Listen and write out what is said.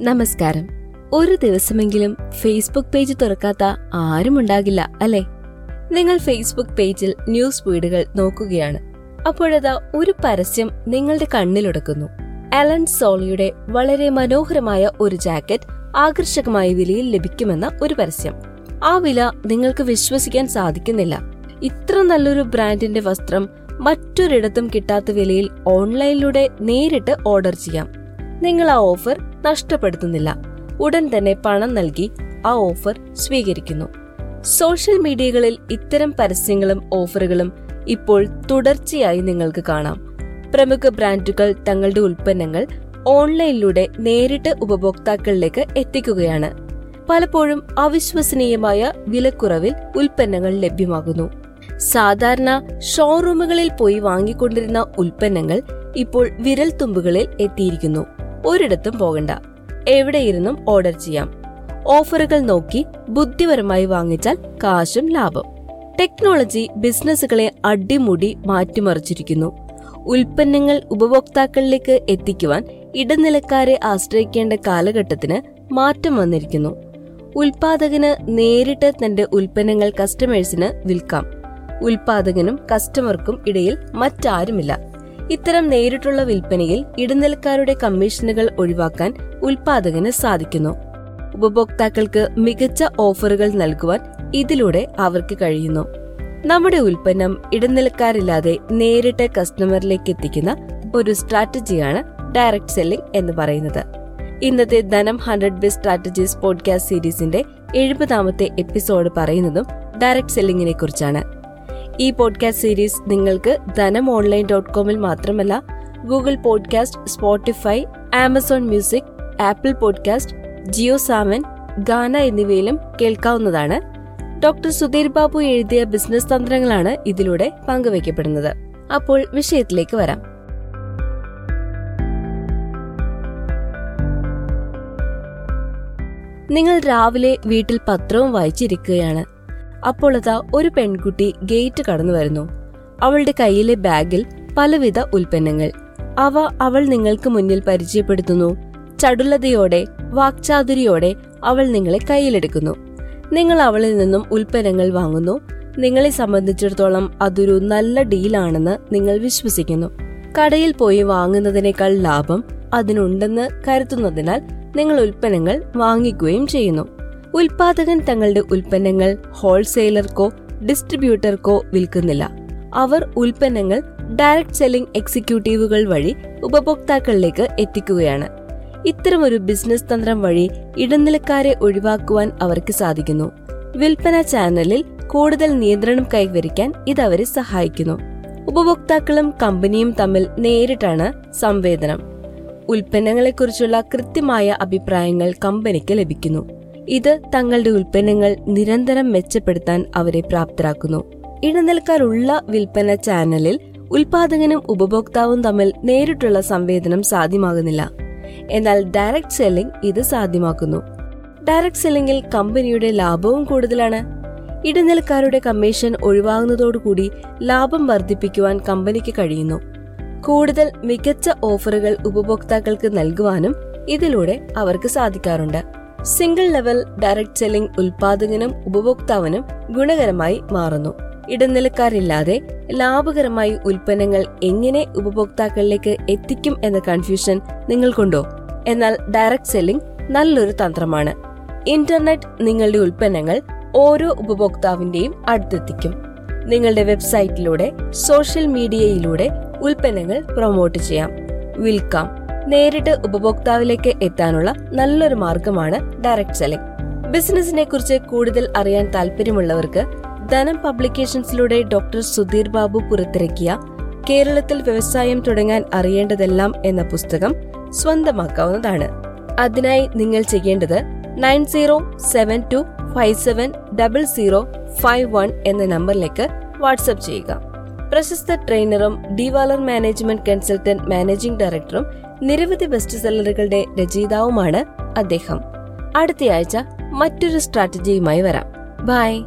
നമസ്കാരം. ഒരു ദിവസമെങ്കിലും ഫേസ്ബുക്ക് പേജ് തുറക്കാത്ത ആരും ഉണ്ടാകില്ല അല്ലെ? നിങ്ങൾ ഫേസ്ബുക്ക് പേജിൽ ന്യൂസ് ഫീഡുകൾ നോക്കുകയാണ്. അപ്പോഴതാ ഒരു പരസ്യം നിങ്ങളുടെ കണ്ണിലൊടുക്കുന്നു. അലൻ സോളിയുടെ വളരെ മനോഹരമായ ഒരു ജാക്കറ്റ് ആകർഷകമായ വിലയിൽ ലഭിക്കുമെന്ന ഒരു പരസ്യം. ആ വില നിങ്ങൾക്ക് വിശ്വസിക്കാൻ സാധിക്കുന്നില്ല. ഇത്ര നല്ലൊരു ബ്രാൻഡിന്റെ വസ്ത്രം മറ്റൊരിടത്തും കിട്ടാത്ത വിലയിൽ ഓൺലൈനിലൂടെ നേരിട്ട് ഓർഡർ ചെയ്യാം. നിങ്ങൾ ആ ഓഫർ നഷ്ടപ്പെടുത്തുന്നില്ല. ഉടൻ തന്നെ പണം നൽകി ആ ഓഫർ സ്വീകരിക്കുന്നു. സോഷ്യൽ മീഡിയകളിൽ ഇത്തരം പരസ്യങ്ങളും ഓഫറുകളും ഇപ്പോൾ തുടർച്ചയായി നിങ്ങൾക്ക് കാണാം. പ്രമുഖ ബ്രാൻഡുകൾ തങ്ങളുടെ ഉൽപ്പന്നങ്ങൾ ഓൺലൈനിലൂടെ നേരിട്ട് ഉപഭോക്താക്കളിലേക്ക് എത്തിക്കുകയാണ്. പലപ്പോഴും അവിശ്വസനീയമായ വിലക്കുറവിൽ ഉൽപ്പന്നങ്ങൾ ലഭ്യമാകുന്നു. സാധാരണ ഷോറൂമുകളിൽ പോയി വാങ്ങിക്കൊണ്ടിരുന്ന ഉൽപ്പന്നങ്ങൾ ഇപ്പോൾ വിരൽത്തുമ്പുകളിൽ എത്തിയിരിക്കുന്നു. ഒരിടത്തും പോകണ്ട. എവിടെയിരുന്നും ഓർഡർ ചെയ്യാം. ഓഫറുകൾ നോക്കി ബുദ്ധിപരമായി വാങ്ങിച്ചാൽ കാശും ലാഭം. ടെക്നോളജി ബിസിനസ്സുകളെ അടിമുടി മാറ്റിമറിച്ചിരിക്കുന്നു. ഉൽപ്പന്നങ്ങൾ ഉപഭോക്താക്കളിലേക്ക് എത്തിക്കുവാൻ ഇടനിലക്കാരെ ആശ്രയിക്കേണ്ട കാലഘട്ടത്തിന് മാറ്റം വന്നിരിക്കുന്നു. ഉൽപാദകന് നേരിട്ട് തന്റെ ഉൽപ്പന്നങ്ങൾ കസ്റ്റമേഴ്സിന് വിൽക്കാം. ഉൽപാദകനും കസ്റ്റമർക്കും ഇടയിൽ മറ്റാരുമില്ല. ഇത്തരം നേരിട്ടുള്ള വിൽപ്പനയിൽ ഇടനിലക്കാരുടെ കമ്മീഷനുകൾ ഒഴിവാക്കാൻ ഉൽപാദകന് സാധിക്കുന്നു. ഉപഭോക്താക്കൾക്ക് മികച്ച ഓഫറുകൾ നൽകുവാൻ ഇതിലൂടെ അവർക്ക് കഴിയുന്നു. നമ്മുടെ ഉൽപ്പന്നം ഇടനിലക്കാരില്ലാതെ നേരിട്ട് കസ്റ്റമറിലേക്ക് എത്തിക്കുന്ന ഒരു സ്ട്രാറ്റജിയാണ് ഡയറക്ട് സെല്ലിംഗ് എന്ന് പറയുന്നത്. ഇന്നത്തെ ധനം ഹൺഡ്രഡ് ബെസ്റ്റ് സ്ട്രാറ്റജീസ് പോഡ്കാസ്റ്റ് സീരീസിന്റെ എഴുപതാമത്തെ എപ്പിസോഡ് പറയുന്നതും ഡയറക്ട് സെല്ലിങ്ങിനെ കുറിച്ചാണ്. ഈ പോഡ്കാസ്റ്റ് സീരീസ് നിങ്ങൾക്ക് ധനം ഓൺലൈൻ ഡോട്ട് കോമിൽ മാത്രമല്ല Google podcast Spotify Amazon music Apple podcast Jio Saavn Gaana എന്നിവയിലും കേൾക്കാവുന്നതാണ്. ഡോക്ടർ സുധീർ ബാബു എഴുതിയ ബിസിനസ് തന്ത്രങ്ങളാണ് ഇതിലൂടെ പങ്കുവയ്ക്കപ്പെടുന്നത്. അപ്പോൾ വിഷയത്തിലേക്ക് വരാം. നിങ്ങൾ രാവിലെ വീട്ടിൽ പത്രവും വായിച്ചിരിക്കുകയാണ്. അപ്പോൾ അതാ ഒരു പെൺകുട്ടി ഗേറ്റ് കടന്നു വരുന്നു. അവളുടെ കയ്യിലെ ബാഗിൽ പലവിധ ഉൽപ്പന്നങ്ങൾ. അവ അവൾ നിങ്ങൾക്ക് മുന്നിൽ പരിചയപ്പെടുത്തുന്നു. ചടുലതയോടെ വാക്ചാതുരിയോടെ അവൾ നിങ്ങളെ കയ്യിലെടുക്കുന്നു. നിങ്ങൾ അവളിൽ നിന്നും ഉൽപ്പന്നങ്ങൾ വാങ്ങുന്നു. നിങ്ങളെ സംബന്ധിച്ചിടത്തോളം അതൊരു നല്ല ഡീലാണെന്ന് നിങ്ങൾ വിശ്വസിക്കുന്നു. കടയിൽ പോയി വാങ്ങുന്നതിനേക്കാൾ ലാഭം അതിനുണ്ടെന്ന് കരുതുന്നതിനാൽ നിങ്ങൾ ഉൽപ്പന്നങ്ങൾ വാങ്ങിക്കുകയും ചെയ്യുന്നു. ഉൽപാദകൻ തങ്ങളുടെ ഉൽപ്പന്നങ്ങൾ ഹോൾസെയിലർക്കോ ഡിസ്ട്രിബ്യൂട്ടർക്കോ വിൽക്കുന്നില്ല. അവർ ഉൽപ്പന്നങ്ങൾ ഡയറക്ട് സെല്ലിംഗ് എക്സിക്യൂട്ടീവുകൾ വഴി ഉപഭോക്താക്കളിലേക്ക് എത്തിക്കുകയാണ്. ഇത്തരമൊരു ബിസിനസ് തന്ത്രം വഴി ഇടനിലക്കാരെ ഒഴിവാക്കുവാൻ അവർക്ക് സാധിക്കുന്നു. വിൽപ്പന ചാനലിൽ കൂടുതൽ നിയന്ത്രണം കൈവരിക്കാൻ ഇത് അവരെ സഹായിക്കുന്നു. ഉപഭോക്താക്കളും കമ്പനിയും തമ്മിൽ നേരിട്ടാണ് സംവേദനം. ഉൽപ്പന്നങ്ങളെക്കുറിച്ചുള്ള കൃത്യമായ അഭിപ്രായങ്ങൾ കമ്പനിക്ക് ലഭിക്കുന്നു. ഇത് തങ്ങളുടെ ഉൽപ്പന്നങ്ങൾ നിരന്തരം മെച്ചപ്പെടുത്താൻ അവരെ പ്രാപ്തരാക്കുന്നു. ഇടനിലക്കാരുള്ള വിൽപ്പന ചാനലിൽ ഉൽപാദകനും ഉപഭോക്താവും തമ്മിൽ നേരിട്ടുള്ള സംവേദനം സാധ്യമാകുന്നില്ല. എന്നാൽ ഡയറക്ട് സെല്ലിംഗ് ഇത് സാധ്യമാക്കുന്നു. ഡയറക്ട് സെല്ലിംഗിൽ കമ്പനിയുടെ ലാഭവും കൂടുതലാണ്. ഇടനിലക്കാരുടെ കമ്മീഷൻ ഒഴിവാകുന്നതോടുകൂടി ലാഭം വർദ്ധിപ്പിക്കുവാൻ കമ്പനിക്ക് കഴിയുന്നു. കൂടുതൽ മികച്ച ഓഫറുകൾ ഉപഭോക്താക്കൾക്ക് നൽകുവാനും ഇതിലൂടെ അവർക്ക് സാധിക്കാറുണ്ട്. സിംഗിൾ ലെവൽ ഡയറക്ട് സെല്ലിംഗ് ഉൽപാദകനും ഉപഭോക്താവിനും ഗുണകരമായി മാറുന്നു. ഇടനിലക്കാരില്ലാതെ ലാഭകരമായി ഉൽപ്പന്നങ്ങൾ എങ്ങനെ ഉപഭോക്താക്കളിലേക്ക് എത്തിക്കും എന്ന കൺഫ്യൂഷൻ നിങ്ങൾക്കുണ്ടോ? എന്നാൽ ഡയറക്ട് സെല്ലിംഗ് നല്ലൊരു തന്ത്രമാണ്. ഇന്റർനെറ്റ് നിങ്ങളുടെ ഉൽപ്പന്നങ്ങൾ ഓരോ ഉപഭോക്താവിന്റെയും അടുത്തെത്തിക്കും. നിങ്ങളുടെ വെബ്സൈറ്റിലൂടെ സോഷ്യൽ മീഡിയയിലൂടെ ഉൽപ്പന്നങ്ങൾ പ്രൊമോട്ട് ചെയ്യാം. വിൽക്കാം. നേരിട്ട് ഉപഭോക്താവിലേക്ക് എത്താനുള്ള നല്ലൊരു മാർഗമാണ് ഡയറക്ട് സെല്ലിംഗ്. ബിസിനസിനെ കുറിച്ച് കൂടുതൽ അറിയാൻ താല്പര്യമുള്ളവർക്ക് ധനം പബ്ലിക്കേഷൻസിലൂടെ ഡോക്ടർ സുധീർ ബാബു പുറത്തിറക്കിയ കേരളത്തിൽ വ്യവസായം തുടങ്ങാൻ അറിയേണ്ടതെല്ലാം എന്ന പുസ്തകം സ്വന്തമാക്കാവുന്നതാണ്. അതിനായി നിങ്ങൾ ചെയ്യേണ്ടത് nine zero seven two five seven double zero five one എന്ന നമ്പറിലേക്ക് വാട്സ്ആപ്പ് ചെയ്യുക. പ്രശസ്ത ട്രെയിനറും ഡിവാലർ മാനേജ്മെന്റ് കൺസൾട്ടന്റ് മാനേജിംഗ് ഡയറക്ടറും നിരവധി ബെസ്റ്റ് സെല്ലറുകളുടെ രചയിതാവുമാണ് അദ്ദേഹം. അടുത്തയാഴ്ച മറ്റൊരു സ്ട്രാറ്റജിയുമായി വരാം. ബൈ